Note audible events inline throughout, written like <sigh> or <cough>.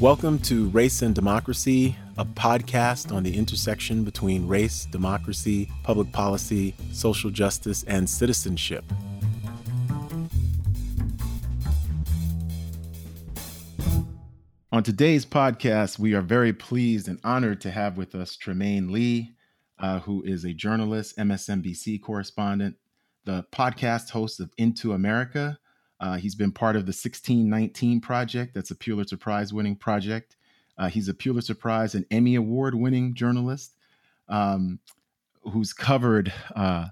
Welcome to Race and Democracy, a podcast on the intersection between race, democracy, public policy, social justice, and citizenship. On today's podcast, we are very pleased and honored to have with us Trymaine Lee, uh, who is a journalist, MSNBC correspondent, the podcast host of Into America, uh, he's been part of the 1619 Project. That's a Pulitzer Prize winning project. Uh, he's a Pulitzer Prize and Emmy Award winning journalist um, who's covered uh,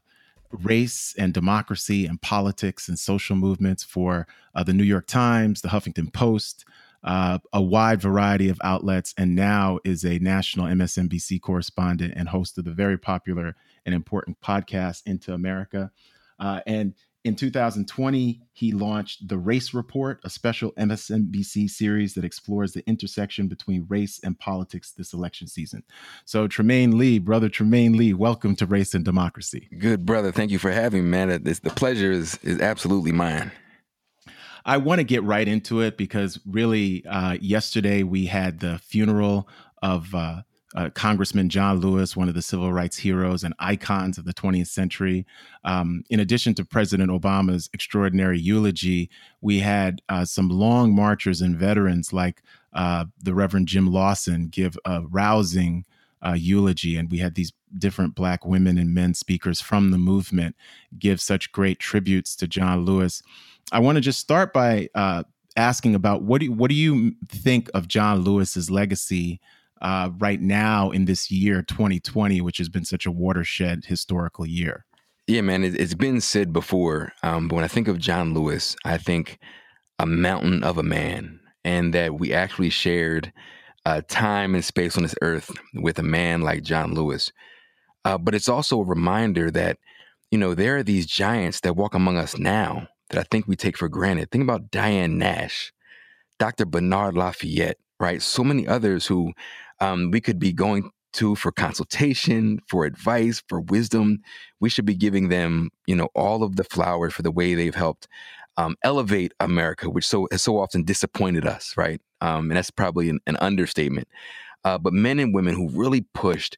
race and democracy and politics and social movements for uh, the New York Times, the Huffington Post, uh, a wide variety of outlets, and now is a national MSNBC correspondent and host of the very popular and important podcast Into America. Uh, and in 2020, he launched The Race Report, a special MSNBC series that explores the intersection between race and politics this election season. So, Trymaine Lee, brother Trymaine Lee, welcome to Race and Democracy. Good, brother. Thank you for having me, man. It's, the pleasure is, is absolutely mine. I want to get right into it because really, uh, yesterday we had the funeral of uh, uh, Congressman John Lewis, one of the civil rights heroes and icons of the 20th century. Um, in addition to President Obama's extraordinary eulogy, we had uh, some long marchers and veterans like uh, the Reverend Jim Lawson give a rousing uh, eulogy, and we had these different Black women and men speakers from the movement give such great tributes to John Lewis. I want to just start by uh, asking about what do what do you think of John Lewis's legacy? Uh, right now in this year 2020 which has been such a watershed historical year. Yeah man it, has been said before um, but when i think of john lewis i think a mountain of a man and that we actually shared uh, time and space on this earth with a man like john lewis. Uh, but it's also a reminder that you know there are these giants that walk among us now that i think we take for granted. Think about diane nash dr bernard lafayette right? So many others who um, we could be going to for consultation, for advice, for wisdom. We should be giving them, you know, all of the flowers for the way they've helped um, elevate America, which so has so often disappointed us, right? Um, and that's probably an, an understatement. Uh, but men and women who really pushed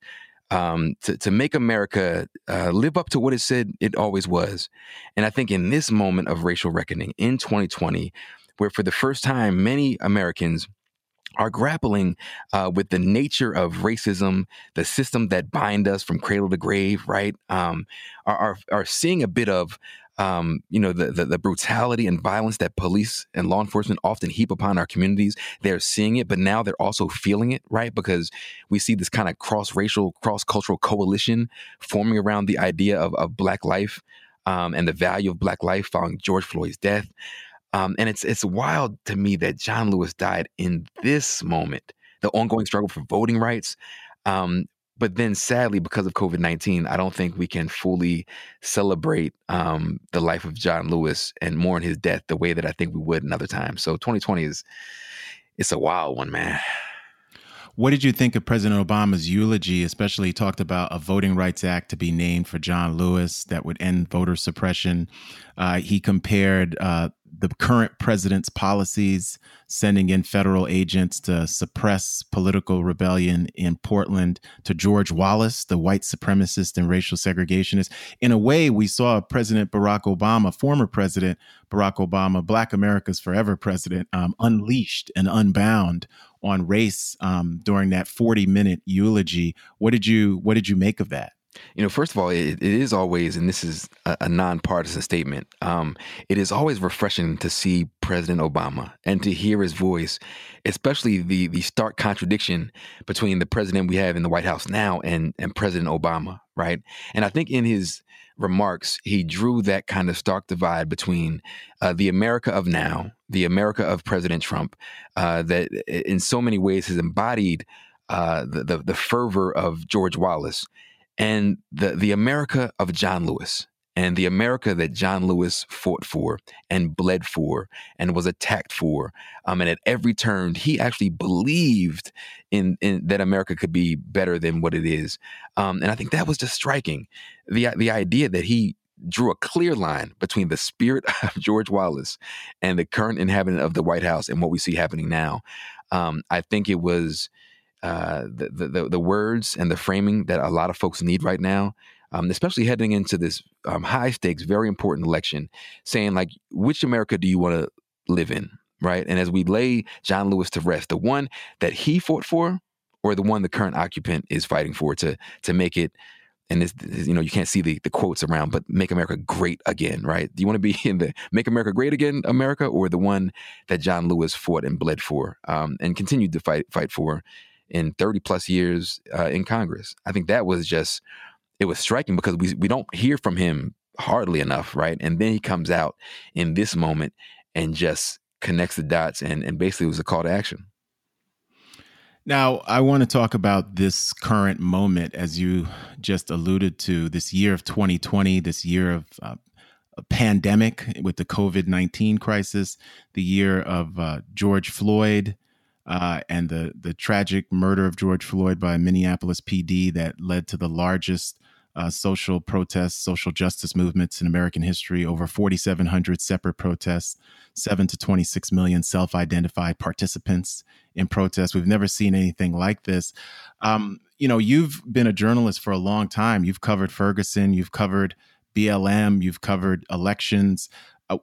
um, to, to make America uh, live up to what it said it always was. And I think in this moment of racial reckoning in 2020, where for the first time many Americans are grappling uh, with the nature of racism, the system that bind us from cradle to grave, right? Um, are, are, are seeing a bit of um, you know the, the, the brutality and violence that police and law enforcement often heap upon our communities. They're seeing it, but now they're also feeling it, right? Because we see this kind of cross racial, cross cultural coalition forming around the idea of, of Black life um, and the value of Black life following George Floyd's death. Um, and it's it's wild to me that John Lewis died in this moment, the ongoing struggle for voting rights. Um, but then, sadly, because of COVID nineteen, I don't think we can fully celebrate um, the life of John Lewis and mourn his death the way that I think we would another time. So, 2020 is it's a wild one, man. What did you think of President Obama's eulogy? Especially, talked about a Voting Rights Act to be named for John Lewis that would end voter suppression. Uh, he compared uh, the current president's policies, sending in federal agents to suppress political rebellion in Portland, to George Wallace, the white supremacist and racial segregationist. In a way, we saw President Barack Obama, former President Barack Obama, Black America's forever president, um, unleashed and unbound on race um, during that 40 minute eulogy. What did you What did you make of that? You know, first of all, it, it is always, and this is a, a nonpartisan statement. Um, it is always refreshing to see President Obama and to hear his voice, especially the the stark contradiction between the president we have in the White House now and and President Obama, right? And I think in his remarks, he drew that kind of stark divide between uh, the America of now, the America of President Trump, uh, that in so many ways has embodied uh, the, the the fervor of George Wallace and the the America of John Lewis and the America that John Lewis fought for and bled for and was attacked for. Um, and at every turn, he actually believed in, in that America could be better than what it is. Um, and I think that was just striking. The the idea that he drew a clear line between the spirit <laughs> of George Wallace and the current inhabitant of the White House and what we see happening now. Um, I think it was uh, the, the, the words and the framing that a lot of folks need right now, um, especially heading into this um, high stakes, very important election, saying like, which America do you want to live in, right? And as we lay John Lewis to rest, the one that he fought for, or the one the current occupant is fighting for to to make it and this, you know you can't see the, the quotes around but make america great again right do you want to be <laughs> in the make america great again america or the one that john lewis fought and bled for um, and continued to fight fight for in 30 plus years uh, in congress i think that was just it was striking because we, we don't hear from him hardly enough right and then he comes out in this moment and just connects the dots and, and basically was a call to action now, I want to talk about this current moment, as you just alluded to, this year of 2020, this year of uh, a pandemic with the COVID 19 crisis, the year of uh, George Floyd. Uh, and the the tragic murder of George Floyd by Minneapolis PD that led to the largest uh, social protests, social justice movements in American history, over 4,700 separate protests, 7 to 26 million self identified participants in protests. We've never seen anything like this. Um, you know, you've been a journalist for a long time. You've covered Ferguson, you've covered BLM, you've covered elections. Uh,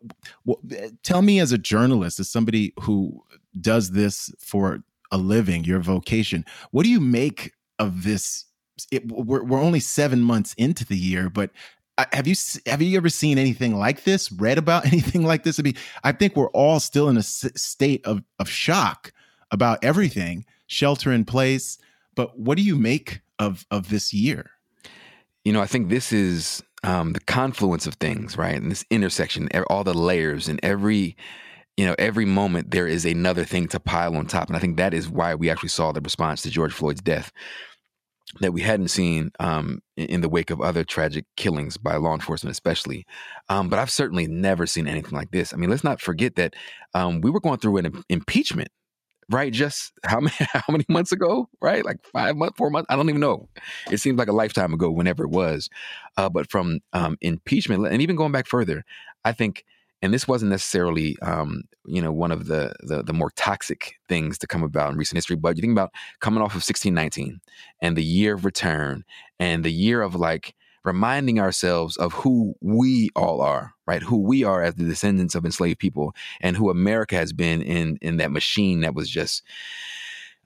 tell me, as a journalist, as somebody who does this for a living, your vocation, what do you make of this it, we're, we're only seven months into the year, but uh, have you have you ever seen anything like this? Read about <laughs> anything like this? I mean, I think we're all still in a state of of shock about everything, shelter in place. But what do you make of of this year? You know, I think this is um, the confluence of things, right? And this intersection, all the layers, and every you know every moment there is another thing to pile on top. And I think that is why we actually saw the response to George Floyd's death that we hadn't seen um, in the wake of other tragic killings by law enforcement, especially. Um, but I've certainly never seen anything like this. I mean, let's not forget that um, we were going through an impeachment, right? Just how <laughs> many how many months ago, right? Like five months, four months? I don't even know. It seems like a lifetime ago, whenever it was. Uh, but from um, impeachment, and even going back further, I think and this wasn't necessarily um, you know one of the, the, the more toxic things to come about in recent history but you think about coming off of 1619 and the year of return and the year of like reminding ourselves of who we all are right? Who we are as the descendants of enslaved people and who america has been in in that machine that was just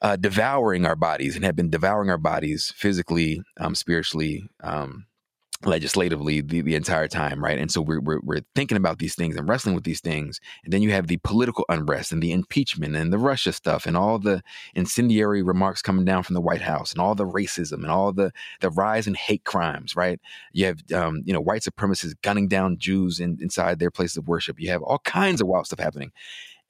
uh, devouring our bodies and had been devouring our bodies physically um, spiritually um, legislatively the, the entire time, right? And so we're, we're, we're thinking about these things and wrestling with these things. And then you have the political unrest and the impeachment and the Russia stuff and all the incendiary remarks coming down from the White House and all the racism and all the the rise in hate crimes, right? You have um, you know white supremacists gunning down Jews in, inside their places of worship. You have all kinds of wild stuff happening,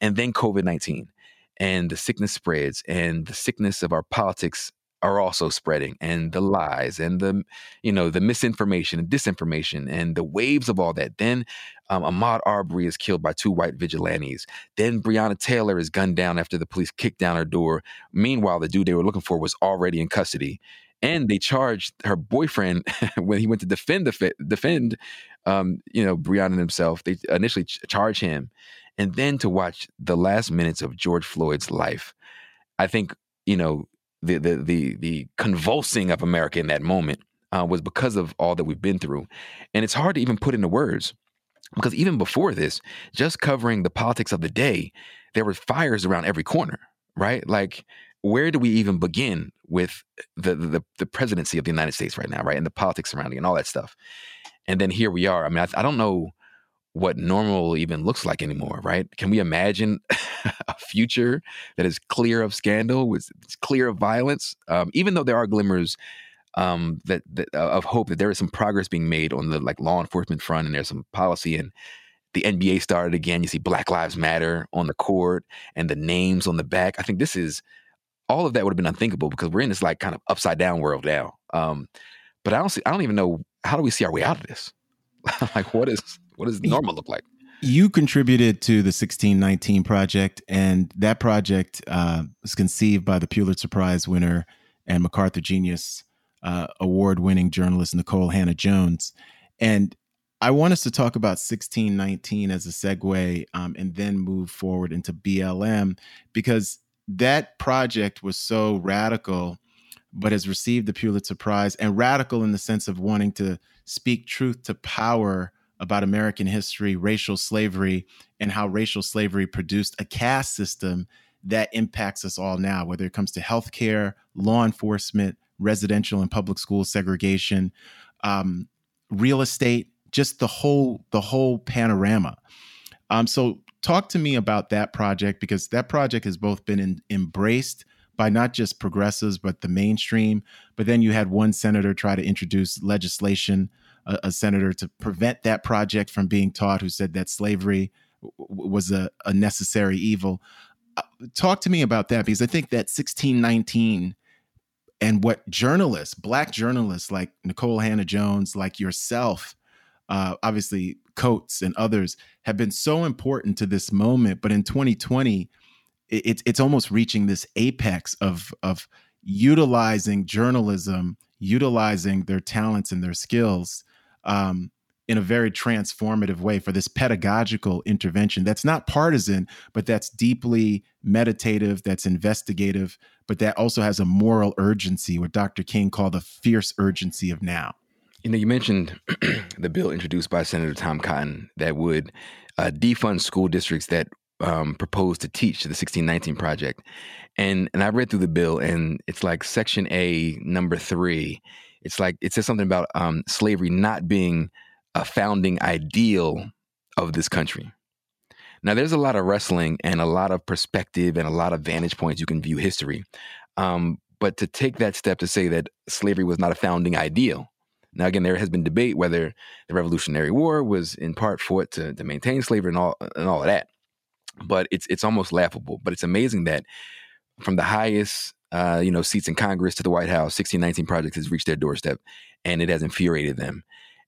and then COVID nineteen and the sickness spreads and the sickness of our politics are also spreading and the lies and the you know the misinformation and disinformation and the waves of all that then um, ahmaud arbery is killed by two white vigilantes. Then breonna taylor is gunned down after the police kicked down her door. Meanwhile the dude they were looking for was already in custody. And they charged her boyfriend <laughs> when he went to defend the defend um, you know breonna and himself. They initially ch- charge him. And then to watch the last minutes of george floyd's life i think you know the the the, the convulsing of America in that moment uh, was because of all that we've been through, and it's hard to even put into words because even before this, just covering the politics of the day, there were fires around every corner, right? Like where do we even begin with the, the the presidency of the United States right now, right, and the politics surrounding and all that stuff? And then here we are. I mean, I, I don't know what normal even looks like anymore, right? Can we imagine <laughs> a future that is clear of scandal, with clear of violence? Um, even though there are glimmers um, that, that uh, of hope that there is some progress being made on the like law enforcement front, and there's some policy and the NBA started again. You see Black Lives Matter on the court and the names on the back. I think this is all of that would have been unthinkable because we're in this like kind of upside down world now. Um, but I don't see. I don't even know how do we see our way out of this. <laughs> like, what is what does normal look like? You contributed to the 1619 project, and that project uh, was conceived by the Pulitzer Prize winner and MacArthur Genius uh, award winning journalist Nikole Hannah Jones. And I want us to talk about 1619 as a segue um, and then move forward into BLM because that project was so radical, but has received the Pulitzer Prize and radical in the sense of wanting to speak truth to power about American history, racial slavery, and how racial slavery produced a caste system that impacts us all now, whether it comes to healthcare, law enforcement, residential and public school segregation, um, real estate, just the whole the whole panorama. Um, so talk to me about that project because that project has both been in, embraced by not just progressives but the mainstream. But then you had one senator try to introduce legislation, a, a senator to prevent that project from being taught, who said that slavery w- was a, a necessary evil. Uh, talk to me about that because I think that 1619 and what journalists, black journalists like Nikole Hannah-Jones, like yourself, uh, obviously Coates and others, have been so important to this moment. But in 2020, it's it's almost reaching this apex of of utilizing journalism, utilizing their talents and their skills um, in a very transformative way for this pedagogical intervention that's not partisan, but that's deeply meditative, that's investigative, but that also has a moral urgency, what Dr. King called the fierce urgency of now. You know, you mentioned <clears throat> the bill introduced by Senator Tom Cotton that would uh, defund school districts that um, proposed to teach the 1619 project. And and I read through the bill, and it's like Section A, number three. It's like it says something about um, slavery not being a founding ideal of this country. Now, there's a lot of wrestling and a lot of perspective and a lot of vantage points you can view history. Um, but to take that step to say that slavery was not a founding ideal. Now, again, there has been debate whether the Revolutionary War was in part fought to, to maintain slavery and all and all of that. But it's it's almost laughable. But it's amazing that from the highest uh, you know seats in Congress to the White House, 1619 Project has reached their doorstep, and it has infuriated them.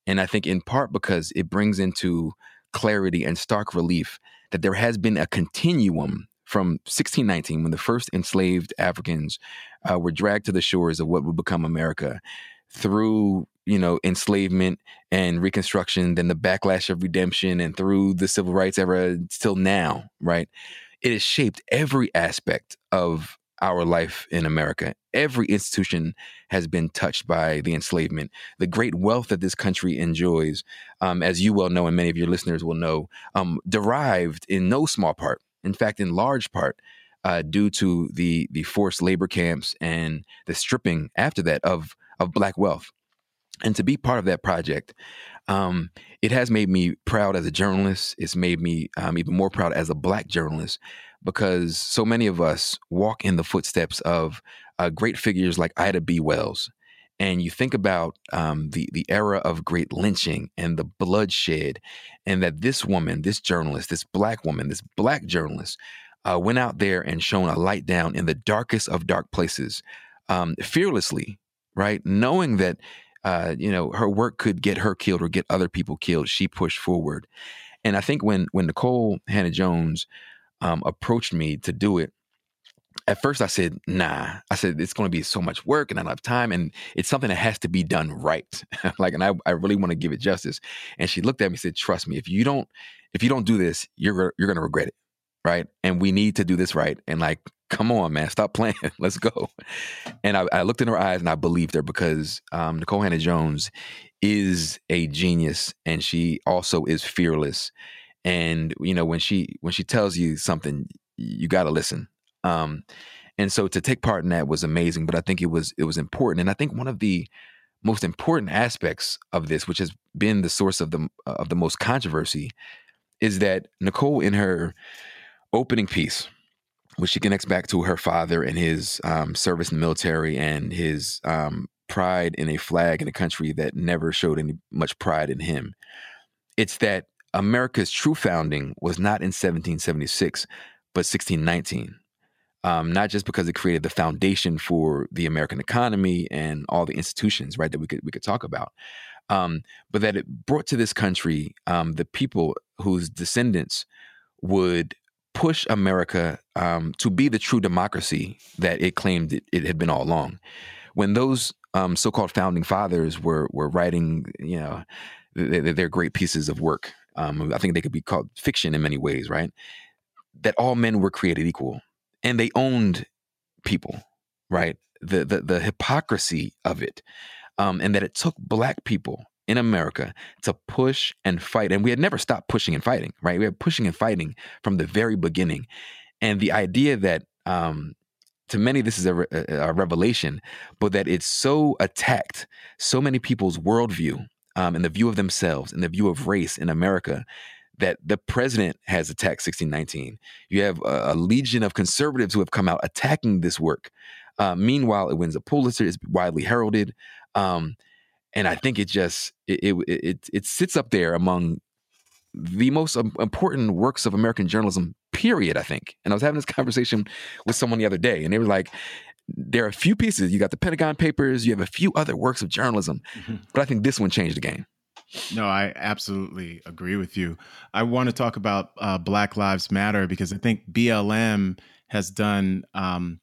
And I think in part because it brings into clarity and stark relief that there has been a continuum from 1619 when the first enslaved Africans uh, were dragged to the shores of what would become America through you know enslavement and reconstruction then the backlash of redemption and through the civil rights era till now right it has shaped every aspect of our life in America. Every institution has been touched by the enslavement. The great wealth that this country enjoys, um, as you well know, and many of your listeners will know, um, derived in no small part, in fact, in large part, uh, due to the the forced labor camps and the stripping after that of of black wealth. And to be part of that project, um, it has made me proud as a journalist. It's made me um, even more proud as a black journalist because so many of us walk in the footsteps of uh, great figures like Ida B. Wells. And you think about um, the the era of great lynching and the bloodshed, and that this woman, this journalist, this black woman, this black journalist, uh, went out there and shone a light down in the darkest of dark places, um, fearlessly, right, knowing that uh, you know her work could get her killed or get other people killed. She pushed forward, and I think when when Nikole Hannah-Jones um, approached me to do it, at first I said, nah. I said, it's going to be so much work and I don't have time. And it's something that has to be done right. <laughs> like, and I, I really want to give it justice. And she looked at me and said, trust me, if you don't, if you don't do this, you're, you're going to regret it. Right. And we need to do this right. And like, come on, man, stop playing. <laughs> Let's go. And I, I, looked in her eyes and I believed her because um, Nikole Hannah-Jones is a genius and she also is fearless and you know when she when she tells you something you got to listen. Um and so to take part in that was amazing but i think it was it was important. And i think one of the most important aspects of this which has been the source of the of the most controversy is that nikole in her opening piece which she connects back to her father and his um, service in the military and his um, pride in a flag in a country that never showed any much pride in him it's that America's true founding was not in 1776, but 1619. Um, not just because it created the foundation for the American economy and all the institutions, right, that we could we could talk about, um, but that it brought to this country um, the people whose descendants would push America um, to be the true democracy that it claimed it, it had been all along. When those um, so-called founding fathers were were writing, you know, they're great pieces of work. Um, I think they could be called fiction in many ways, right? That all men were created equal, and they owned people, right? The the, the hypocrisy of it, um, and that it took black people in America to push and fight, and we had never stopped pushing and fighting, right? We were pushing and fighting from the very beginning, and the idea that um, to many this is a, a, revelation, but that it's so attacked so many people's worldview um, the view of themselves and the view of race in America that the president has attacked 1619. You have a, a legion of conservatives who have come out attacking this work. Uh, meanwhile, it wins a Pulitzer, it's widely heralded. Um, and I think it just it, it, it it sits up there among the most important works of American journalism. Period. I think. And I was having this conversation with someone the other day, and they were like, there are a few pieces. You got the Pentagon Papers. You have a few other works of journalism, mm-hmm. but I think this one changed the game. No, I absolutely agree with you. I want to talk about uh, Black Lives Matter because I think BLM has done um,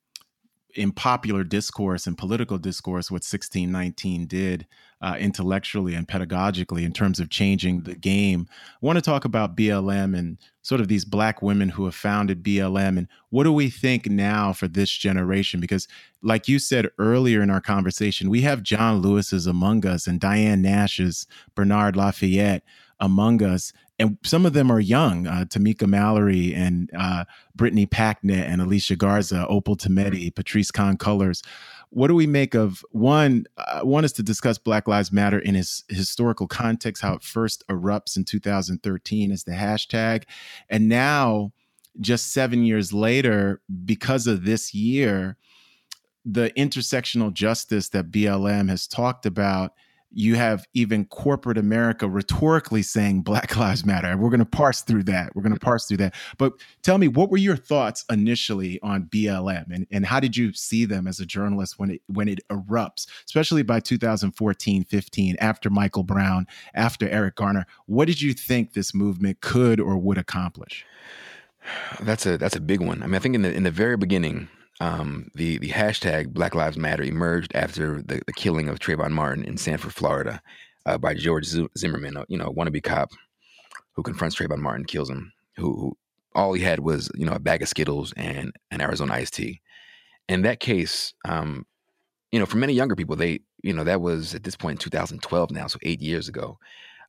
in popular discourse and political discourse what 1619 did uh, intellectually and pedagogically in terms of changing the game. I want to talk about BLM and sort of these black women who have founded BLM and what do we think now for this generation? Because, like you said earlier in our conversation, we have John Lewis's among us and Diane Nash's Bernard Lafayette among us and some of them are young. Uh, Tamika Mallory and uh, Brittany Packnett and Alicia Garza, Opal Tometi, Patrisse Khan-Cullors. What do we make of one? Uh, one is to discuss Black Lives Matter in its historical context, how it first erupts in 2013 as the hashtag, and now, just seven years later, because of this year, the intersectional justice that BLM has talked about you have even corporate America rhetorically saying Black Lives Matter. And we're going to parse through that. We're going to mm-hmm. parse through that. But tell me, what were your thoughts initially on BLM and, and how did you see them as a journalist when it when it erupts, especially by 2014, 15, after Michael Brown, after Eric Garner? What did you think this movement could or would accomplish? That's a that's a big one. I mean, I think in the in the very beginning, um, the the hashtag Black Lives Matter emerged after the, the killing of Trayvon Martin in Sanford, Florida, uh, by George Zimmerman, you know, wannabe cop who confronts Trayvon Martin, kills him. Who, who all he had was you know a bag of Skittles and an Arizona iced tea. In that case, um, you know, for many younger people, they you know that was at this point in 2012 now, so eight years ago.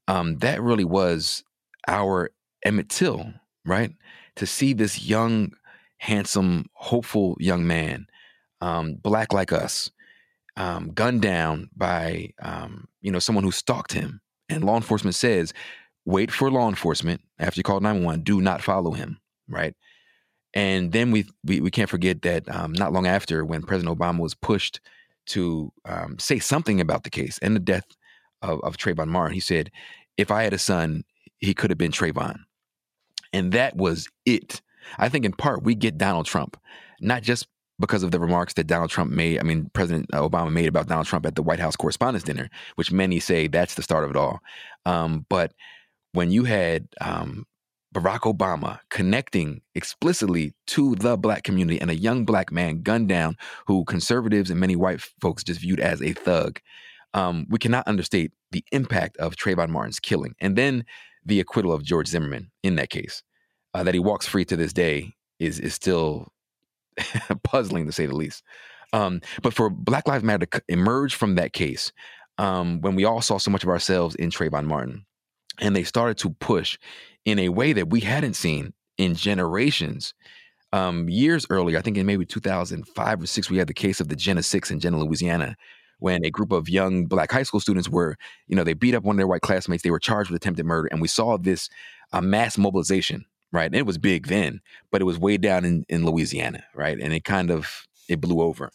Um, that really was our Emmett Till, right? To see this young handsome, hopeful young man, um, black like us, um, gunned down by um, you know someone who stalked him. And law enforcement says, wait for law enforcement after you call 911. Do not follow him, right? And then we we, we can't forget that um, not long after, when President Obama was pushed to um, say something about the case and the death of, of Trayvon Martin, he said, "If I had a son, he could have been Trayvon." And that was it. I think in part we get Donald Trump, not just because of the remarks that Donald Trump made, I mean, President Obama made about Donald Trump at the White House Correspondents' Dinner, which many say that's the start of it all. Um, but when you had um, Barack Obama connecting explicitly to the black community and a young black man gunned down who conservatives and many white folks just viewed as a thug, um, we cannot understate the impact of Trayvon Martin's killing. And then the acquittal of George Zimmerman in that case uh, that he walks free to this day is is still <laughs> puzzling to say the least. Um, but for Black Lives Matter to emerge from that case, um, when we all saw so much of ourselves in Trayvon Martin, and they started to push in a way that we hadn't seen in generations. Um, years earlier, I think in maybe 2005 or six, we had the case of the Jena Six in Jena, Louisiana, when a group of young black high school students were, you know, they beat up one of their white classmates. They were charged with attempted murder, and we saw this uh, mass mobilization right? And it was big then, but it was way down in, in Louisiana, right? And it kind of it blew over.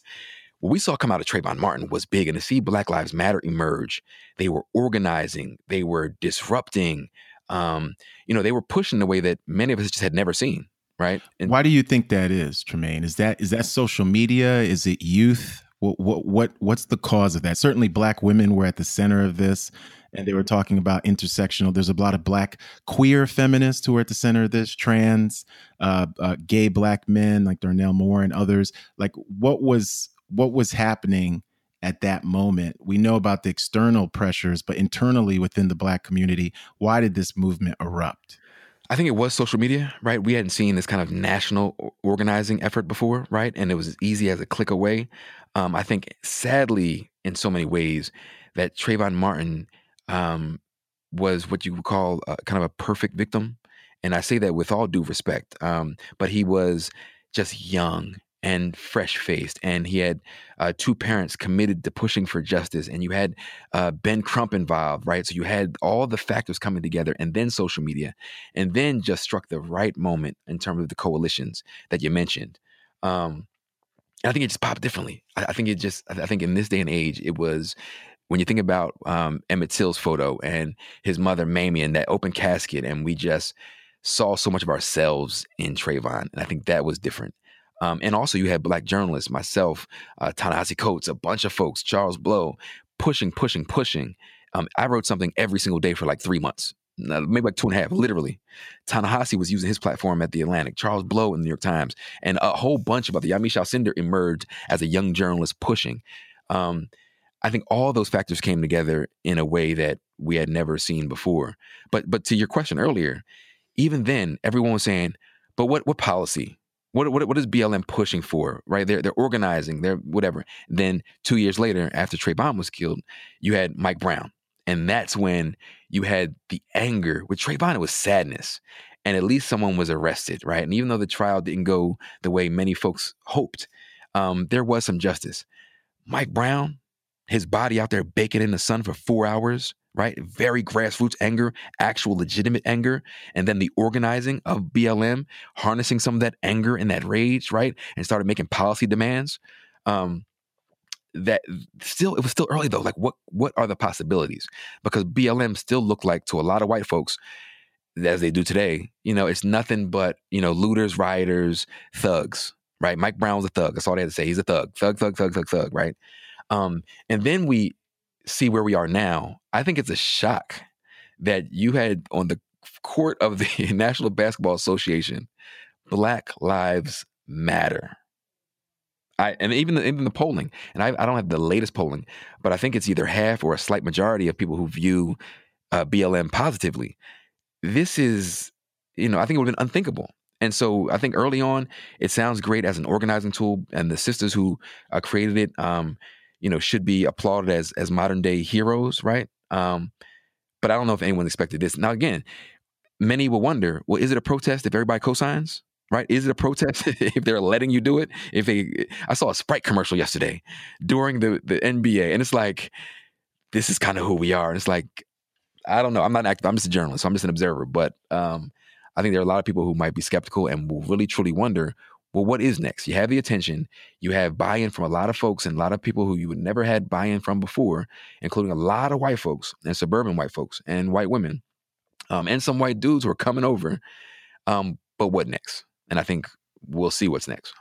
What we saw come out of Trayvon Martin was big, and to see Black Lives Matter emerge, they were organizing, they were disrupting, um, you know, they were pushing the way that many of us just had never seen, right? And why do you think that is, Trymaine? Is that is that social media? Is it youth? What what what what's the cause of that? Certainly, black women were at the center of this and they were talking about intersectional. There's a lot of black queer feminists who are at the center of this, trans, uh, uh, gay black men like Darnell Moore and others. Like, what was what was happening at that moment? We know about the external pressures, but internally within the Black community, why did this movement erupt? I think it was social media, right? We hadn't seen this kind of national organizing effort before, right? And it was as easy as a click away. Um, I think, sadly, in so many ways, that Trayvon Martin um, was what you would call a, kind of a perfect victim. And I say that with all due respect. Um, but he was just young and fresh faced. And he had uh, two parents committed to pushing for justice. And you had uh, Ben Crump involved, right? So you had all the factors coming together and then social media. And then just struck the right moment in terms of the coalitions that you mentioned. Um, I think it just popped differently. I, I, think it just, I think in this day and age, it was when you think about um, Emmett Till's photo and his mother Mamie in that open casket, and we just saw so much of ourselves in Trayvon, and I think that was different. Um, and also, you had black journalists, myself, uh, Ta-Nehisi Coates, a bunch of folks, Charles Blow, pushing, pushing, pushing. Um, I wrote something every single day for like three months, maybe like two and a half, literally. Ta-Nehisi was using his platform at the Atlantic, Charles Blow in the New York Times, and a whole bunch of other. Yamiche Alcindor emerged as a young journalist pushing. Um, I think all those factors came together in a way that we had never seen before. But but to your question earlier, even then, everyone was saying, "But what what policy? What what what is BLM pushing for? Right? They're they're organizing. They're whatever." Then two years later, after Trey Trayvon was killed, you had Mike Brown, and that's when you had the anger. With Trayvon, it was sadness, and at least someone was arrested, right? And even though the trial didn't go the way many folks hoped, um, there was some justice. Mike Brown, his body out there baking in the sun for four hours, right? Very grassroots anger, actual legitimate anger. And then the organizing of BLM, harnessing some of that anger and that rage, right? And started making policy demands. Um, that still it was still early though like what what are the possibilities because blm still looked like to a lot of white folks as they do today you know it's nothing but you know looters rioters thugs right mike Brown's a thug that's all they had to say he's a thug thug thug thug thug thug right um, and then we see where we are now. I think it's a shock that you had on the court of the <laughs> National Basketball Association, Black Lives Matter. I, and even the, even the polling, and I, I, don't have the latest polling, but I think it's either half or a slight majority of people who view uh, BLM positively. This is, you know, I think it would have been unthinkable. And so I think early on, it sounds great as an organizing tool, and the sisters who uh, created it, um, you know, should be applauded as as modern day heroes, right? Um, but I don't know if anyone expected this. Now, again, many will wonder, well, is it a protest if everybody cosigns? Right? Is it a protest <laughs> if they're letting you do it? If they, I saw a Sprite commercial yesterday during the the NBA, and it's like, this is kind of who we are. And it's like, I don't know. I'm not active. I'm just a journalist. So I'm just an observer. But um, I think there are a lot of people who might be skeptical and will really truly wonder well, what is next? You have the attention, you have buy in from a lot of folks and a lot of people who you would never had buy in from before, including a lot of white folks and suburban white folks and white women, um, and some white dudes who are coming over. Um, but what next? And I think we'll see what's next.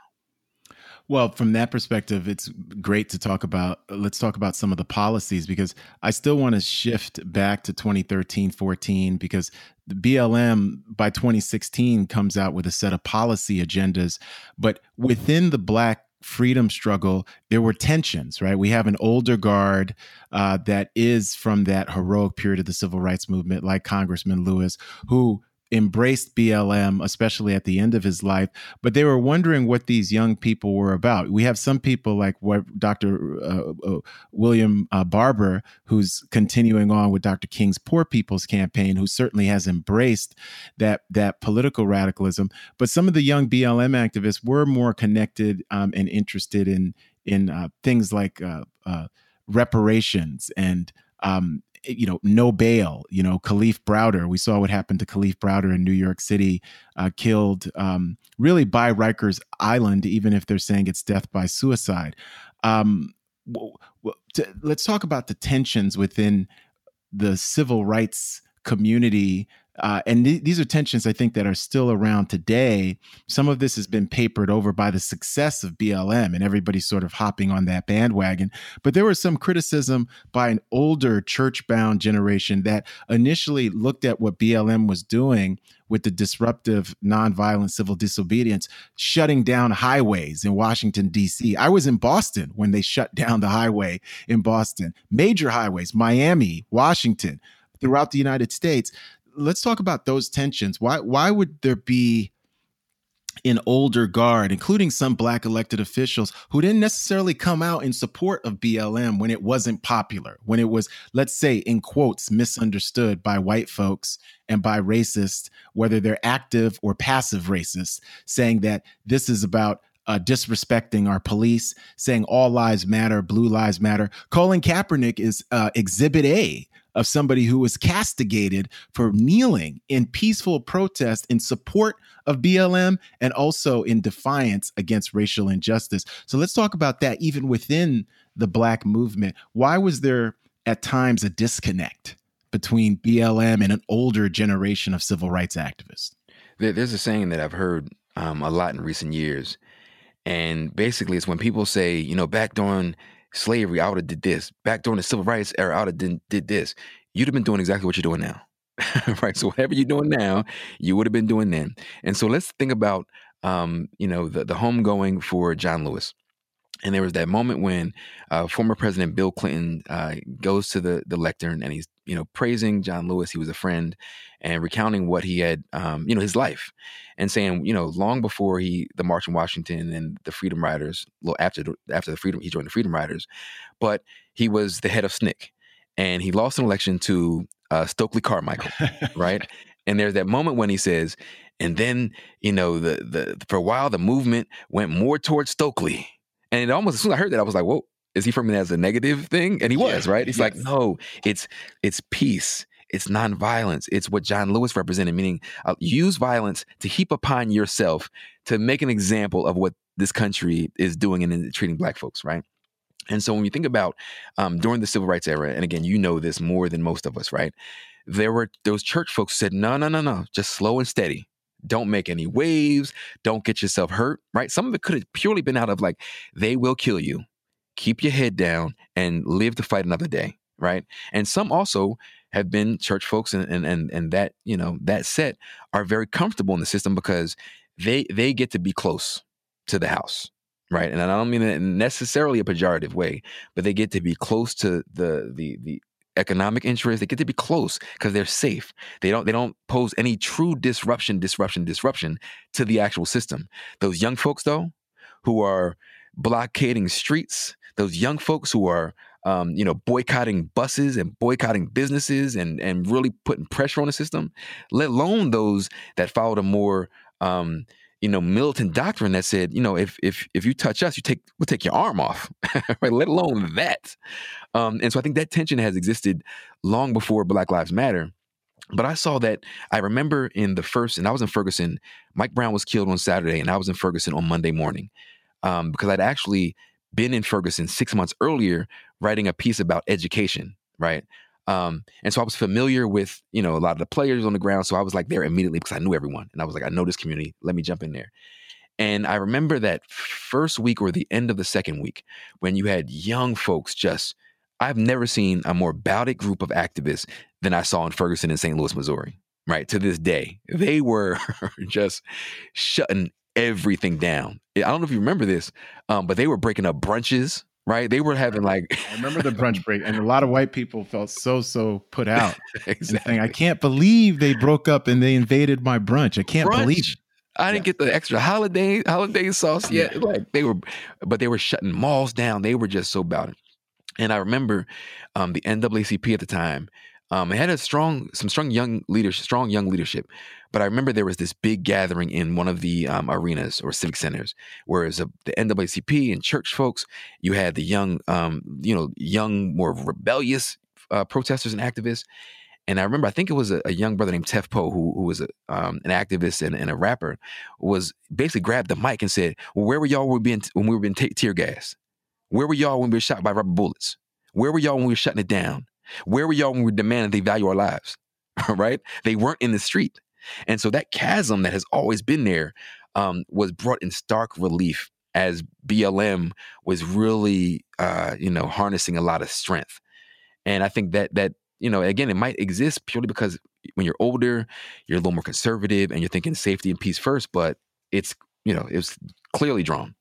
Well, from that perspective, it's great to talk about. Let's talk about some of the policies because I still want to shift back to 2013 14 because the BLM by 2016 comes out with a set of policy agendas. But within the Black freedom struggle, there were tensions, right? We have an older guard uh, that is from that heroic period of the civil rights movement, like Congressman Lewis, who embraced BLM, especially at the end of his life, but they were wondering what these young people were about. We have some people like Dr. Uh, uh, William uh, Barber, who's continuing on with Dr. King's Poor People's Campaign, who certainly has embraced that that political radicalism. But some of the young BLM activists were more connected um, and interested in in uh, things like uh, uh, reparations and um, you know, no bail. You know, Kalief Browder. We saw what happened to Kalief Browder in New York City, uh, killed um, really by Rikers Island, even if they're saying it's death by suicide. Um, let's talk about the tensions within the civil rights community Uh, and th- these are tensions I think that are still around today. Some of this has been papered over by the success of BLM and everybody's sort of hopping on that bandwagon. But there was some criticism by an older church bound generation that initially looked at what BLM was doing with the disruptive nonviolent civil disobedience, shutting down highways in Washington, D.C. I was in Boston when they shut down the highway in Boston, major highways, Miami, Washington, throughout the United States. Let's talk about those tensions. Why, why would there be an older guard, including some black elected officials who didn't necessarily come out in support of BLM when it wasn't popular, when it was, let's say, in quotes, misunderstood by white folks and by racists, whether they're active or passive racists, saying that this is about uh, disrespecting our police, saying all lives matter, blue lives matter. Colin Kaepernick is uh, exhibit A of somebody who was castigated for kneeling in peaceful protest in support of BLM and also in defiance against racial injustice. So let's talk about that even within the Black movement. Why was there at times a disconnect between BLM and an older generation of civil rights activists? There's a saying that I've heard um, a lot in recent years. And basically, it's when people say, you know, back during slavery, I would have did this. Back during the civil rights era, I would have did, this. You'd have been doing exactly what you're doing now. <laughs> right. So whatever you're doing now, you would have been doing then. And so let's think about um, you know, the, the homegoing for John Lewis. And there was that moment when uh, former President Bill Clinton uh, goes to the the lectern and he's you know praising John Lewis. He was a friend and recounting what he had um, you know his life and saying you know long before he the March in Washington and the Freedom Riders. Well, after the, after the Freedom he joined the Freedom Riders, but he was the head of SNCC and he lost an election to uh, Stokely Carmichael, right? <laughs> And there's that moment when he says, and then you know the the for a while the movement went more towards Stokely and it almost as soon as I heard that, I was like, "Whoa, is he framing it as a negative thing?" And he was, right? He's yes. like, "No, it's it's peace." It's nonviolence. It's what John Lewis represented, meaning uh, use violence to heap upon yourself to make an example of what this country is doing and treating black folks, right? And so when you think about um, during the civil rights era, and again, you know this more than most of us, right? There were those church folks who said, no, no, no, no, just slow and steady. Don't make any waves. Don't get yourself hurt, right? Some of it could have purely been out of like, they will kill you. Keep your head down and live to fight another day, right? And some also have been church folks and and and, and that, you know, that set are very comfortable in the system because they they get to be close to the house right and i don't mean that necessarily a pejorative way but they get to be close to the the the economic interests. They get to be close because they're safe. They don't they don't pose any true disruption, disruption, disruption to the actual system. Those young folks though, who are blockading streets, those young folks who are um, you know, boycotting buses and boycotting businesses and and really putting pressure on the system, let alone those that followed a more um, you know, militant doctrine that said, you know, if if if you touch us, you take we'll take your arm off, <laughs> right? Let alone that. Um, and so I think that tension has existed long before Black Lives Matter. But I saw that I remember in the first, and I was in Ferguson. Mike Brown was killed on Saturday, and I was in Ferguson on Monday morning um, because I'd actually been in Ferguson six months earlier writing a piece about education, right? Um, and so I was familiar with, you know, a lot of the players on the ground. So I was like there immediately because I knew everyone. And I was like, I know this community. Let me jump in there. And I remember that first week or the end of the second week when you had young folks just, I've never seen a more bouted group of activists than I saw in Ferguson and St. Louis, Missouri, right? To this day, they were <laughs> just shutting everything down. I don't know if you remember this, um, but they were breaking up brunches right? They were having like <laughs> I remember the brunch break, and a lot of white people felt so so put out. <laughs> exactly. Saying, I can't believe they broke up and they invaded my brunch. I can't brunch. believe it. I didn't yeah. get the extra holiday holiday sauce yet. Yeah. Like they were, but they were shutting malls down. They were just so about it. And I remember um, the NAACP at the time. Um, it had a strong, some strong young leadership, strong young leadership. But I remember there was this big gathering in one of the um, arenas or civic centers, where whereas the NAACP and church folks, you had the young, um, you know, young, more rebellious uh, protesters and activists. And I remember, I think it was a, a young brother named Tef Poe, who, who was a, um, an activist and, and, a rapper, was basically grabbed the mic and said, well, "Where were y'all when we were being, when we were being t- tear gas? Where were y'all when we were shot by rubber bullets? Where were y'all when we were shutting it down? Where were y'all when we demanding they value our lives?" <laughs> right? They weren't in the street. And so that chasm that has always been there um, was brought in stark relief as BLM was really, uh, you know, harnessing a lot of strength. And I think that that you know, again, it might exist purely because when you're older, you're a little more conservative and you're thinking safety and peace first. But it's you know, it was clearly drawn.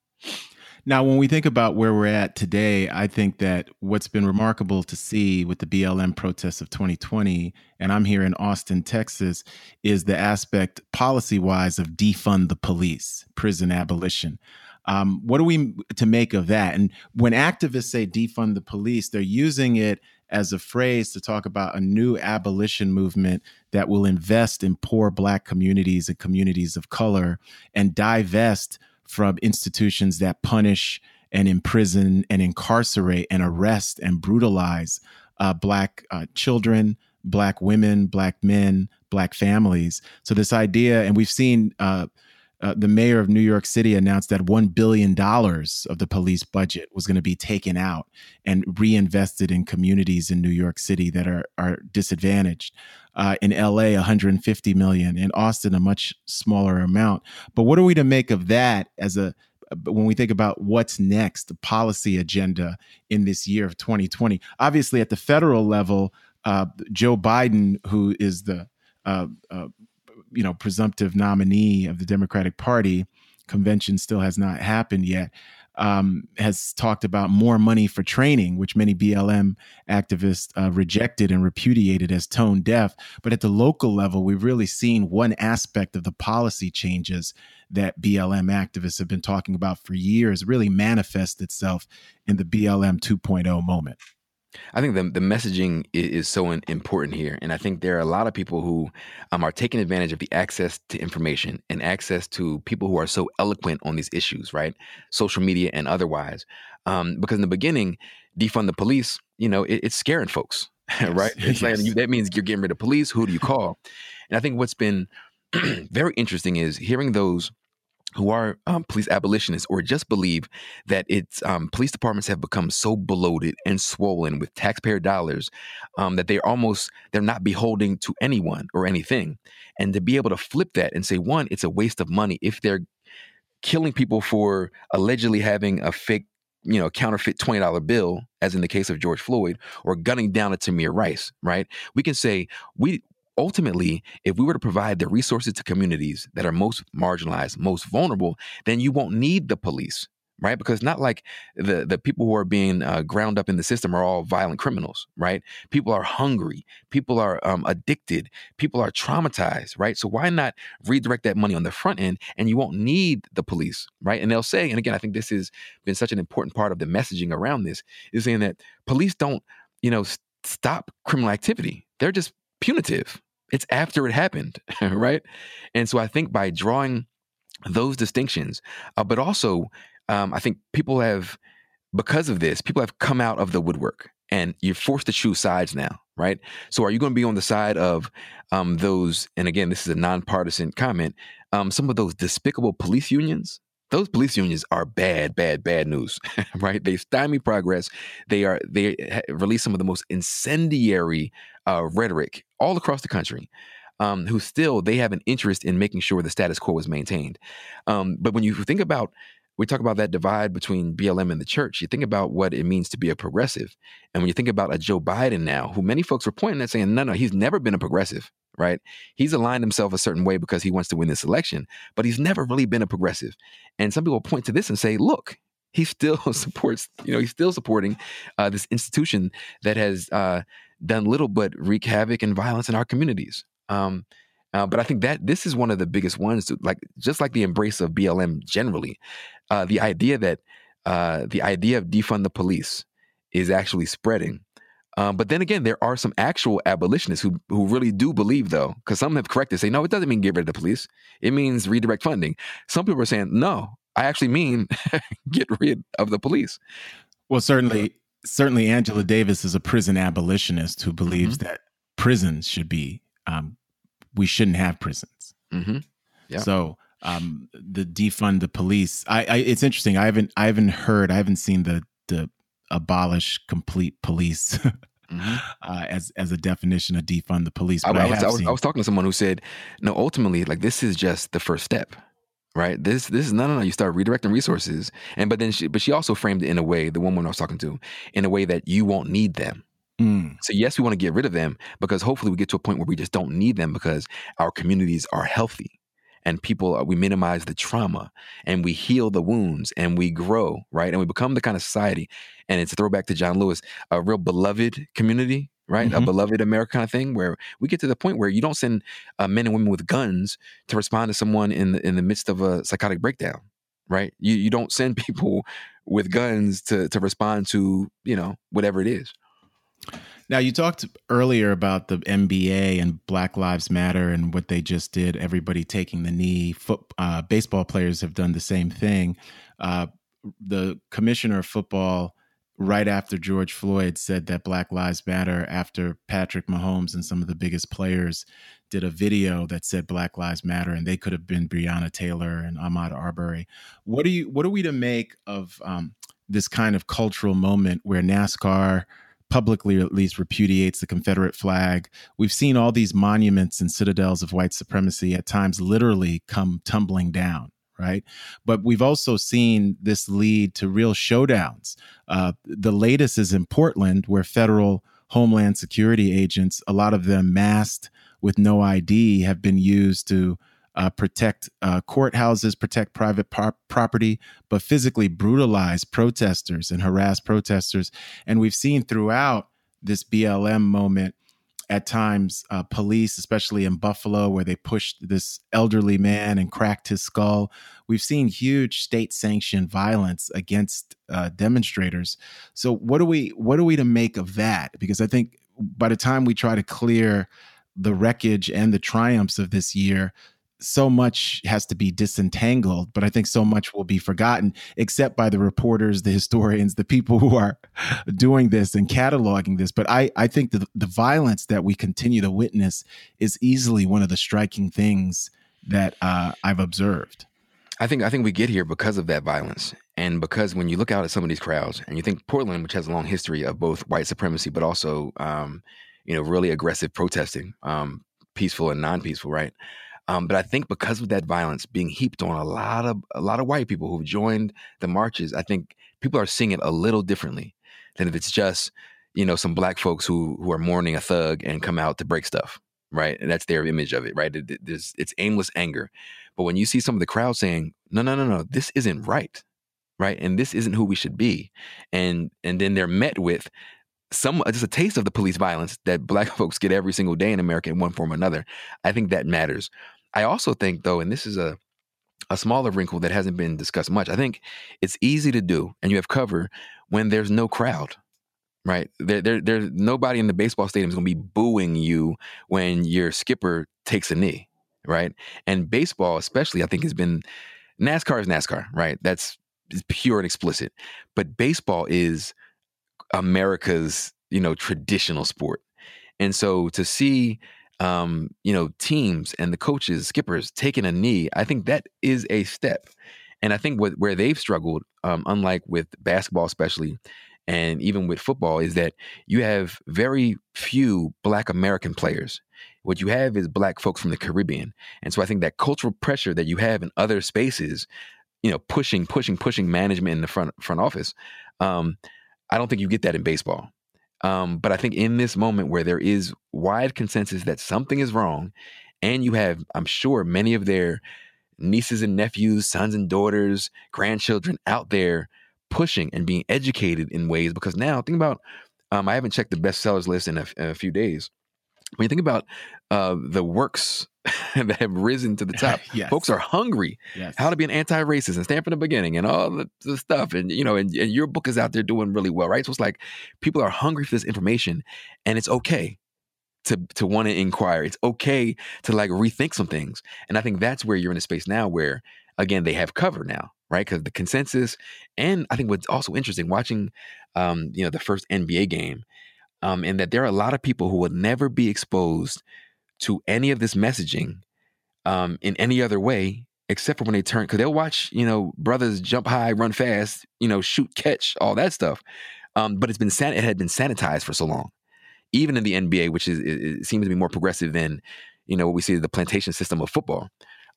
Now, when we think about where we're at today, I think that what's been remarkable to see with the BLM protests of 2020, and I'm here in Austin, Texas, is the aspect policy wise of defund the police, prison abolition. Um, what are we to make of that? And when activists say defund the police, they're using it as a phrase to talk about a new abolition movement that will invest in poor Black communities and communities of color and divest from institutions that punish and imprison and incarcerate and arrest and brutalize uh, black uh, children, black women, black men, black families. So this idea, and we've seen uh, uh the mayor of New York City announced that one billion dollars of the police budget was going to be taken out and reinvested in communities in New York City that are are disadvantaged uh, in LA 150 million, in Austin a much smaller amount. But what are we to make of that as a when we think about what's next, the policy agenda in this year of 2020? Obviously, at the federal level, uh, Joe Biden, who is the uh, uh you know presumptive nominee of the Democratic Party, convention still has not happened yet um, has talked about more money for training, which many BLM activists uh, rejected and repudiated as tone deaf. But at the local level, we've really seen one aspect of the policy changes that BLM activists have been talking about for years really manifest itself in the BLM 2.0 moment. I think the the messaging is, so important here, and I think there are a lot of people who um, are taking advantage of the access to information and access to people who are so eloquent on these issues, right? Social media and otherwise. Um, because in the beginning, defund the police, you know, it, it's scaring folks, <laughs> yes. right? It's yes. like, that means you're getting rid of police. Who do you call? And I think what's been <clears throat> very interesting is hearing those who are um, police abolitionists or just believe that it's um, police departments have become so bloated and swollen with taxpayer dollars um, that they're almost they're not beholding to anyone or anything. And to be able to flip that and say one it's a waste of money if they're killing people for allegedly having a fake you know counterfeit $20 bill as in the case of george floyd or gunning down a tamir rice right? We can say we ultimately, if we were to provide the resources to communities that are most marginalized, most vulnerable, then you won't need the police, right? Because not like the the people who are being uh, ground up in the system are all violent criminals, right? People are hungry, people are um, addicted, people are traumatized, right? So why not redirect that money on the front end, and you won't need the police, right? And they'll say, and again, I think this has been such an important part of the messaging around this is saying that police don't, you know, stop criminal activity; they're just punitive it's after it happened, <laughs> right? And so I think by drawing those distinctions, uh, but also um, I think people have, because of this, people have come out of the woodwork and you're forced to choose sides now, right? So are you going to be on the side of um, those, and again, this is a nonpartisan comment, um, some of those despicable police unions those police unions are bad, bad, bad news, <laughs> right? They stymie progress. They are they release some of the most incendiary uh, rhetoric all across the country. Um, who still they have an interest in making sure the status quo is maintained. Um, but when you think about we talk about that divide between BLM and the church. You think about what it means to be a progressive. And when you think about a Joe Biden now, who many folks are pointing at saying, no, no, he's never been a progressive right? He's aligned himself a certain way because he wants to win this election, but he's never really been a progressive. And some people point to this and say, look, he still <laughs> supports, you know, he's still supporting uh, this institution that has uh, done little but wreak havoc and violence in our communities. Um, uh, but I think that this is one of the biggest ones, to, like just like the embrace of BLM generally, uh, the idea that uh, the idea of defund the police is actually spreading. Um, but then again, there are some actual abolitionists who who really do believe, though, because some have corrected, say, no, it doesn't mean get rid of the police. It means redirect funding. Some people are saying, no, I actually mean <laughs> get rid of the police. Well, certainly, certainly, Angela Davis is a prison abolitionist who believes mm-hmm. that prisons should be. Um, we shouldn't have prisons. Mm-hmm. Yeah. So um, the defund the police. I, I, it's interesting. I haven't I haven't heard. I haven't seen the the abolish complete police <laughs> mm-hmm. uh, as as a definition of defund the police. I, I, was, I, was, I was talking to someone who said, no, ultimately, like this is just the first step right? This this is no no no. You start redirecting resources, and but then she but she also framed it in a way the woman I was talking to in a way that you won't need them. Mm. So yes, we want to get rid of them because hopefully we get to a point where we just don't need them because our communities are healthy and people uh, we minimize the trauma and we heal the wounds and we grow right and we become the kind of society and it's a throwback to John Lewis a real beloved community right? Mm-hmm. A beloved America kind of thing where we get to the point where you don't send uh, men and women with guns to respond to someone in the, in the midst of a psychotic breakdown, right? You you don't send <laughs> people with guns to to respond to you know whatever it is. Now you talked earlier about the NBA and Black Lives Matter and what they just did. Everybody taking the knee. Foot, uh, baseball players have done the same thing. Uh, the commissioner of football right after George Floyd said that Black Lives Matter, after Patrick Mahomes and some of the biggest players did a video that said Black Lives Matter, and they could have been Breonna Taylor and Ahmaud Arbery. What do you what are we to make of um, this kind of cultural moment where NASCAR publicly at least repudiates the Confederate flag. We've seen all these monuments and citadels of white supremacy at times literally come tumbling down right? But we've also seen this lead to real showdowns. Uh, the latest is in Portland, where federal Homeland Security agents, a lot of them masked with no ID, have been used to uh, protect uh, courthouses, protect private par- property, but physically brutalize protesters and harass protesters. And we've seen throughout this BLM moment at times uh, police, especially in Buffalo, where they pushed this elderly man and cracked his skull. We've seen huge state-sanctioned violence against uh, demonstrators. So, what are we what are we to make of that? Because I think by the time we try to clear the wreckage and the triumphs of this year, so much has to be disentangled, but I think so much will be forgotten, except by the reporters, the historians, the people who are doing this and cataloging this. But I, I think the, the violence that we continue to witness is easily one of the striking things that uh, I've observed. I think I think we get here because of that violence, and because when you look out at some of these crowds, and you think Portland, which has a long history of both white supremacy, but also um, you know really aggressive protesting, um, peaceful and non-peaceful, right? Um, but I think because of that violence being heaped on a lot of a lot of white people who've joined the marches, I think people are seeing it a little differently than if it's just you know some black folks who who are mourning a thug and come out to break stuff, right? And that's their image of it, right? It, it, it's, it's aimless anger. But when you see some of the crowd saying, "No, no, no, no, this isn't right," right, and this isn't who we should be, and and then they're met with some just a taste of the police violence that black <laughs> folks get every single day in America in one form or another. I think that matters. I also think though, and this is a a smaller wrinkle that hasn't been discussed much. I think it's easy to do, and you have cover when there's no crowd, right? There, there, there's nobody in the baseball stadium is going to be booing you when your skipper takes a knee, right? And baseball, especially, I think has been NASCAR is NASCAR, right? That's pure and explicit. But baseball is America's, you know, traditional sport, and so to see um, you know, teams and the coaches, skippers taking a knee, I think that is a step. And I think what where they've struggled, um, unlike with basketball, especially, and even with football, is that you have very few Black American players. What you have is Black folks from the Caribbean, and so I think that cultural pressure that you have in other spaces, you know, pushing, pushing, pushing management in the front front office. Um, I don't think you get that in baseball. Um, but I think in this moment where there is wide consensus that something is wrong, and you have, I'm sure, many of their nieces and nephews, sons and daughters, grandchildren out there pushing and being educated in ways. Because now, think about, um, I haven't checked the bestsellers list in a, in a few days. When you think about uh, the works <laughs> that have risen to the <laughs> top. yes. Folks are hungry. Yes. How to be an anti-racist and Stamped from the beginning and all the, the stuff. And you know, and, and, your book is out there doing really well, right? So it's like people are hungry for this information, and it's okay to to want to inquire. It's okay to like rethink some things. And I think that's where you're in a space now where again they have cover now, right? Because the consensus, and I think what's also interesting watching, um, you know, the first NBA game. Um, and that there are a lot of people who would never be exposed to any of this messaging um, in any other way except for when they turn because they'll watch you know brothers jump high run fast you know shoot catch all that stuff um, but it's been san- it had been sanitized for so long even in the NBA, which is it, seems to be more progressive than you know what we see the plantation system of football.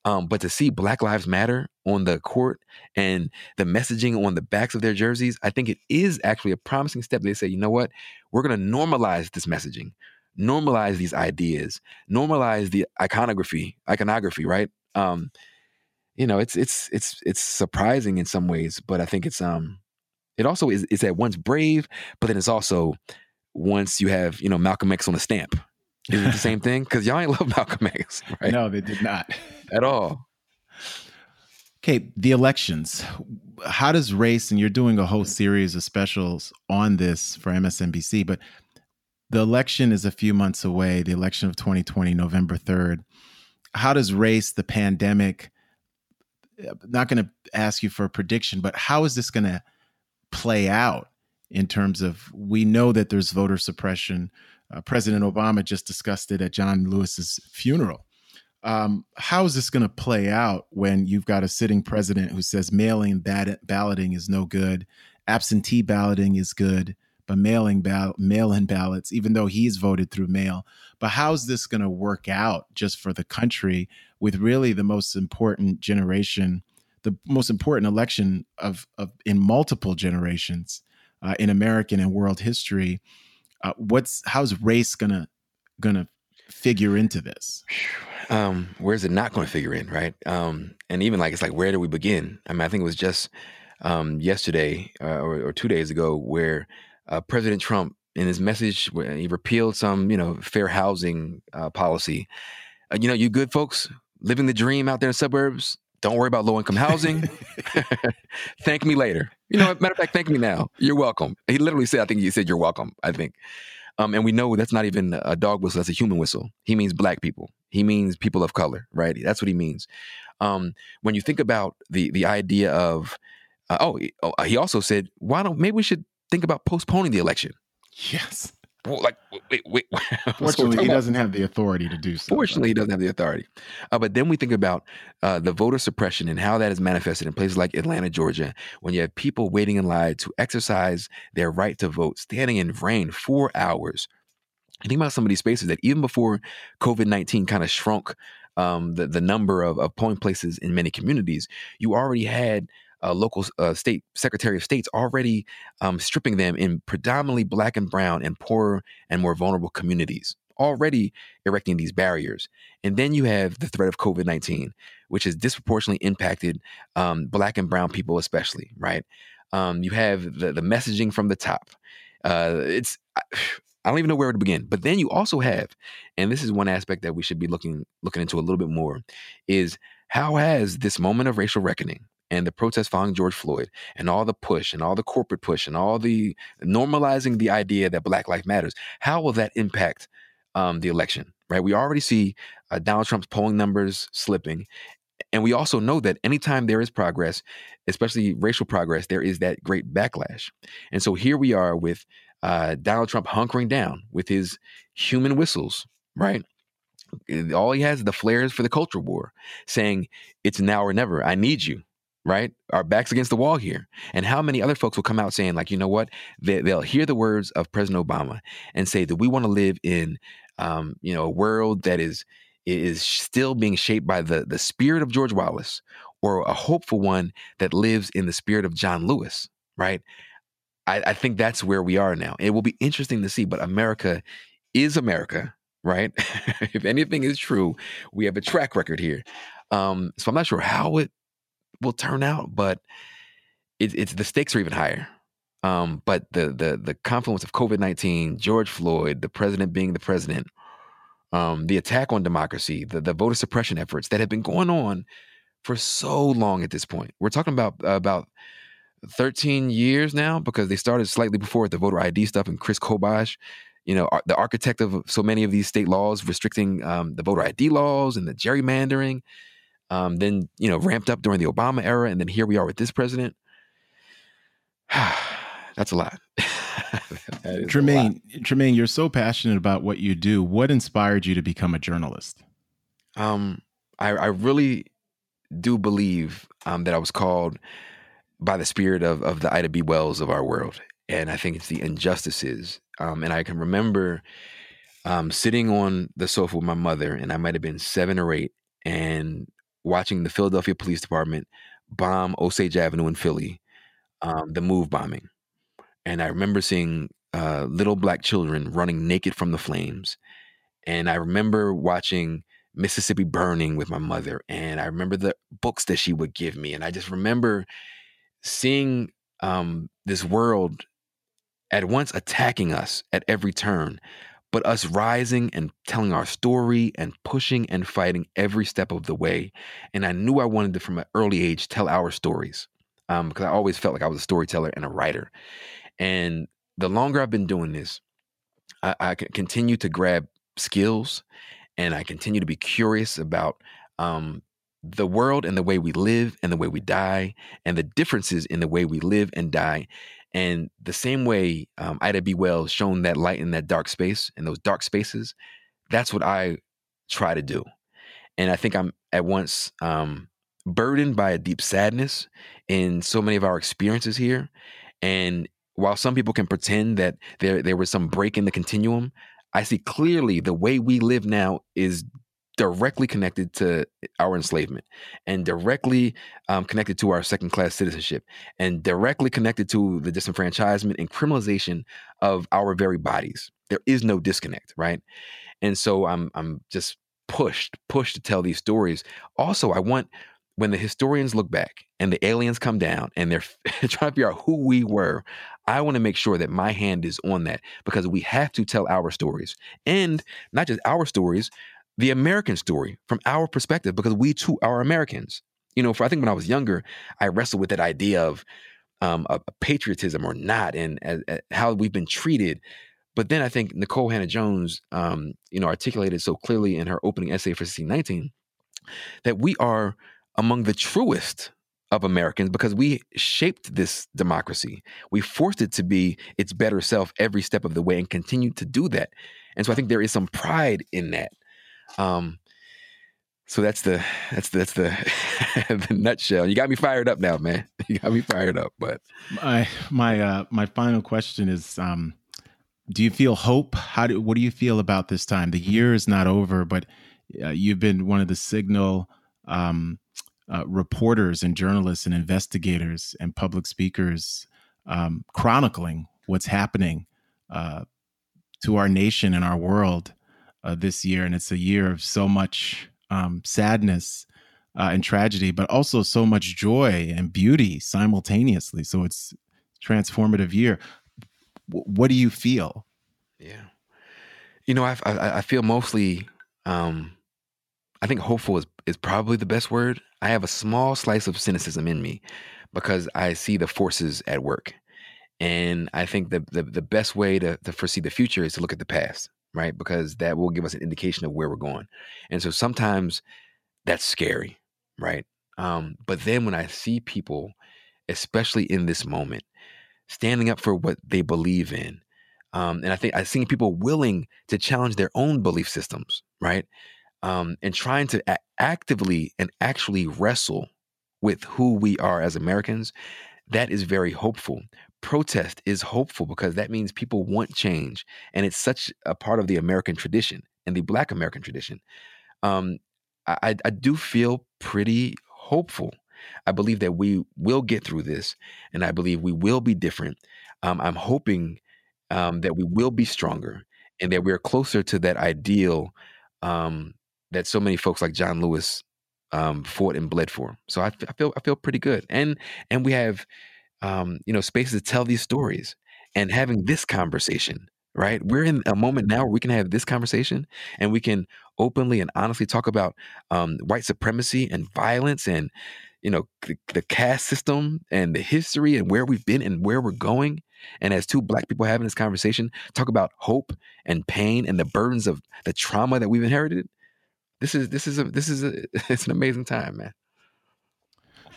Um, but to see Black Lives Matter on the court and the messaging on the backs of their jerseys, I think it is actually a promising step. They say, you know what, we're going to normalize this messaging, normalize these ideas, normalize the iconography, iconography, right? Um, you know, it's it's it's it's surprising in some ways, but I think it's um, it also is is at once brave, but then it's also once you have you know Malcolm X on a stamp. Is it the same <laughs> thing? Because y'all ain't love Malcolm X, right? No, they did not at all. Okay, the elections. How does race, and you're doing a whole series of specials on this for MSNBC, but the election is a few months away, the election of 2020, November 3rd. How does race, the pandemic, not going to ask you for a prediction, but how is this going to play out in terms of we know that there's voter suppression. Uh, President Obama just discussed it at John Lewis's funeral. Um, how is this going to play out when you've got a sitting president who says mailing balloting is no good, absentee balloting is good, mailing ball- mail-in ballots, even though he's voted through mail. But how's this going to work out just for the country with really the most important generation, the most important election of, of in multiple generations uh, in American and world history? Uh, what's how's race gonna gonna figure into this? Um, where's it not going to figure in, right? Um, and even like it's like where do we begin? I mean, I think it was just um, yesterday uh, or, or, two days ago where uh, President Trump, in his message, when he repealed some, you know, fair housing uh, policy. Uh, you know, you good folks living the dream out there in suburbs. Don't worry about low income housing. <laughs> <laughs> thank me later. You know, matter of fact, thank me now. You're welcome. He literally said, I think he said, you're welcome, I think. Um, and we know that's not even a dog whistle, that's a human whistle. He means black people. He means people of color, right? That's what he means. Um, when you think about the the idea of, uh, oh, oh, he also said, why don't maybe we should think about postponing the election. Yes. Well, like, wait, wait. <laughs> Fortunately, he doesn't have the authority to do so. Fortunately, he doesn't have the authority. Uh, but then we think about uh, the voter suppression and how that is manifested in places like Atlanta, Georgia, when you have people waiting in line to exercise their right to vote, standing in rain for hours. I think about some of these spaces that even before COVID 19 kind of shrunk um, the, the number of, of polling places in many communities, you already had uh, local uh, state secretary of states already um, stripping them in predominantly black and brown and poorer and more vulnerable communities already erecting these barriers. And then you have the threat of covid-19 which has disproportionately impacted um, black and brown people especially right? Um, you have the, the messaging from the top. Uh, it's <sighs> I don't even know where to begin. But then you also have, and this is one aspect that we should be looking looking into a little bit more, is how has this moment of racial reckoning and the protests following George Floyd and all the push and all the corporate push and all the normalizing the idea that Black Life Matters, how will that impact um, the election? Right? We already see uh, Donald Trump's polling numbers slipping. And we also know that anytime there is progress, especially racial progress, there is that great backlash. And so here we are with uh, Donald Trump hunkering down with his human whistles, right? All he has is the flares for the culture war, saying it's now or never. I need you right? Our backs against the wall here. And how many other folks will come out saying, like, you know what? They, will hear the words of President Obama and say that we want to live in, um, you know, a world that is is still being shaped by the the spirit of George Wallace, or a hopeful one that lives in the spirit of John Lewis, right? I, I think that's where we are now. It will be interesting to see, but America is America, right? <laughs> if anything is true, we have a track record here. Um, so I'm not sure how it will turn out, but it, it's the stakes are even higher. Um, but the the the confluence of COVID nineteen, George Floyd, the president being the president, um, the attack on democracy, the the voter suppression efforts that have been going on for so long at this point. We're talking about uh, about 13 years now because they started slightly before with the voter ID stuff and Chris Kobach, you know, the architect of so many of these state laws restricting um, the voter ID laws and the gerrymandering um, then you know ramped up during the Obama era, and then here we are with this president. <sighs> That's a lot. <laughs> Trymaine, a lot. Trymaine, you're so passionate about what you do. What inspired you to become a journalist? Um, I, I really do believe um, that I was called by the spirit of of the Ida B. Wells of our world, and I think it's the injustices. Um, and I can remember um, sitting on the sofa with my mother, and I might have been seven or eight, and watching the Philadelphia Police Department bomb Osage Avenue in Philly, um, the move bombing. And I remember seeing uh, little black children running naked from the flames. And I remember watching Mississippi Burning with my mother. And I remember the books that she would give me. And I just remember seeing um, this world at once attacking us at every turn, but us rising and telling our story and pushing and fighting every step of the way. And I knew I wanted to, from an early age, tell our stories um, because I always felt like I was a storyteller and a writer. And the longer I've been doing this, I, I continue to grab skills and I continue to be curious about um, the world and the way we live and the way we die and the differences in the way we live and die. And the same way um, Ida B. Wells shown that light in that dark space, in those dark spaces, that's what I try to do. And I think I'm at once um, burdened by a deep sadness in so many of our experiences here. And while some people can pretend that there there was some break in the continuum, I see clearly the way we live now is directly connected to our enslavement and directly um, connected to our second class citizenship and directly connected to the disenfranchisement and criminalization of our very bodies. There is no disconnect, right? And so I'm I'm just pushed pushed to tell these stories. Also, I want when the historians look back and the aliens come down and they're <laughs> trying to figure out who we were, I want to make sure that my hand is on that because we have to tell our stories and not just our stories, the American story from our perspective because we too are Americans. You know, for I think when I was younger, I wrestled with that idea of um, a, a patriotism or not and how we've been treated. But then I think Nikole Hannah-Jones, um, you know, articulated so clearly in her opening essay for 1619 that we are among the truest of Americans because we shaped this democracy. We forced it to be its better self every step of the way and continue to do that. And so I think there is some pride in that. Um, so that's the that's the, that's the <laughs> the nutshell. You got me fired up now, man. <laughs> You got me fired up. But my my uh, my final question is: um, Do you feel hope? How do what do you feel about this time? The year is not over, but uh, you've been one of the signal um, uh, reporters and journalists and investigators and public speakers um, chronicling what's happening uh, to our nation and our world uh, this year. And it's a year of so much um, sadness uh, and tragedy, but also so much joy and beauty simultaneously. So it's transformative year. W- what do you feel? Yeah, you know, I I, I feel mostly. Um, I think hopeful is is probably the best word. I have a small slice of cynicism in me because I see the forces at work. And I think the, the, the best way to, to foresee the future is to look at the past, right? Because that will give us an indication of where we're going. And so sometimes that's scary, right? Um, but then when I see people, especially in this moment, standing up for what they believe in, um, and I think I've seen people willing to challenge their own belief systems, right? um, and trying to a- actively and actually wrestle with who we are as Americans, that is very hopeful. Protest is hopeful because that means people want change. And it's such a part of the American tradition and the Black American tradition. Um, I, I do feel pretty hopeful. I believe that we will get through this, and I believe we will be different. Um, I'm hoping um, that we will be stronger and that we're closer to that ideal um, that so many folks like John Lewis um, fought and bled for. So I, I, feel I feel pretty good, and and we have um, you know spaces to tell these stories and having this conversation. Right, we're in a moment now where we can have this conversation and we can openly and honestly talk about um, white supremacy and violence and you know the, the caste system and the history and where we've been and where we're going and as two black people having this conversation talk about hope and pain and the burdens of the trauma that we've inherited this is this is a this is a <laughs> it's an amazing time, man.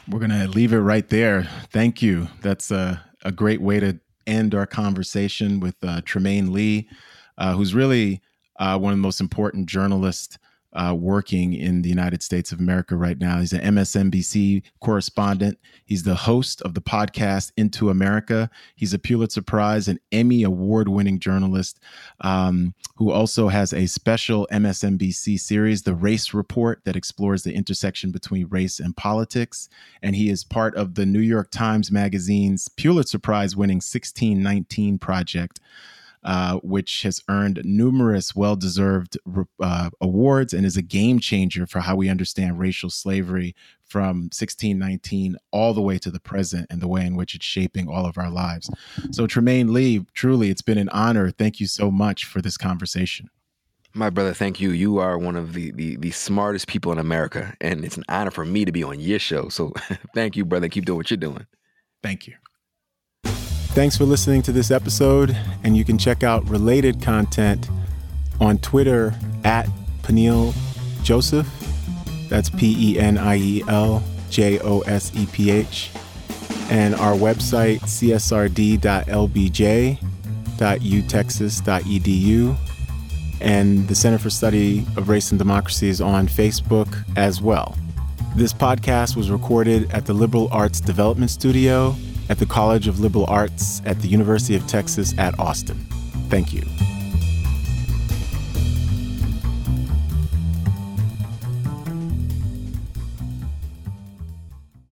We're gonna leave it right there. Thank you. That's a, a great way to end our conversation with uh, Trymaine Lee, uh, who's really uh, one of the most important journalists uh, working in the United States of America right now. He's an MSNBC correspondent. He's the host of the podcast Into America. He's a Pulitzer Prize and Emmy Award winning journalist um, who also has a special MSNBC series, The Race Report, that explores the intersection between race and politics. And he is part of the New York Times Magazine's Pulitzer Prize winning 1619 project. Uh, which has earned numerous well deserved uh, awards and is a game changer for how we understand racial slavery from 1619 all the way to the present and the way in which it's shaping all of our lives. So, Trymaine Lee, truly, it's been an honor. Thank you so much for this conversation. My brother, thank you. You are one of the, the, the smartest people in America, and it's an honor for me to be on your show. So, <laughs> thank you, brother. Keep doing what you're doing. Thank you. Thanks for listening to this episode, and you can check out related content on Twitter at Peniel Joseph. That's P E N I E L J O S E P H. And our website, csrd.lbj.utexas.edu. And the Center for Study of Race and Democracy is on Facebook as well. This podcast was recorded at the Liberal Arts Development Studio at the College of Liberal Arts at the University of Texas at Austin. Thank you.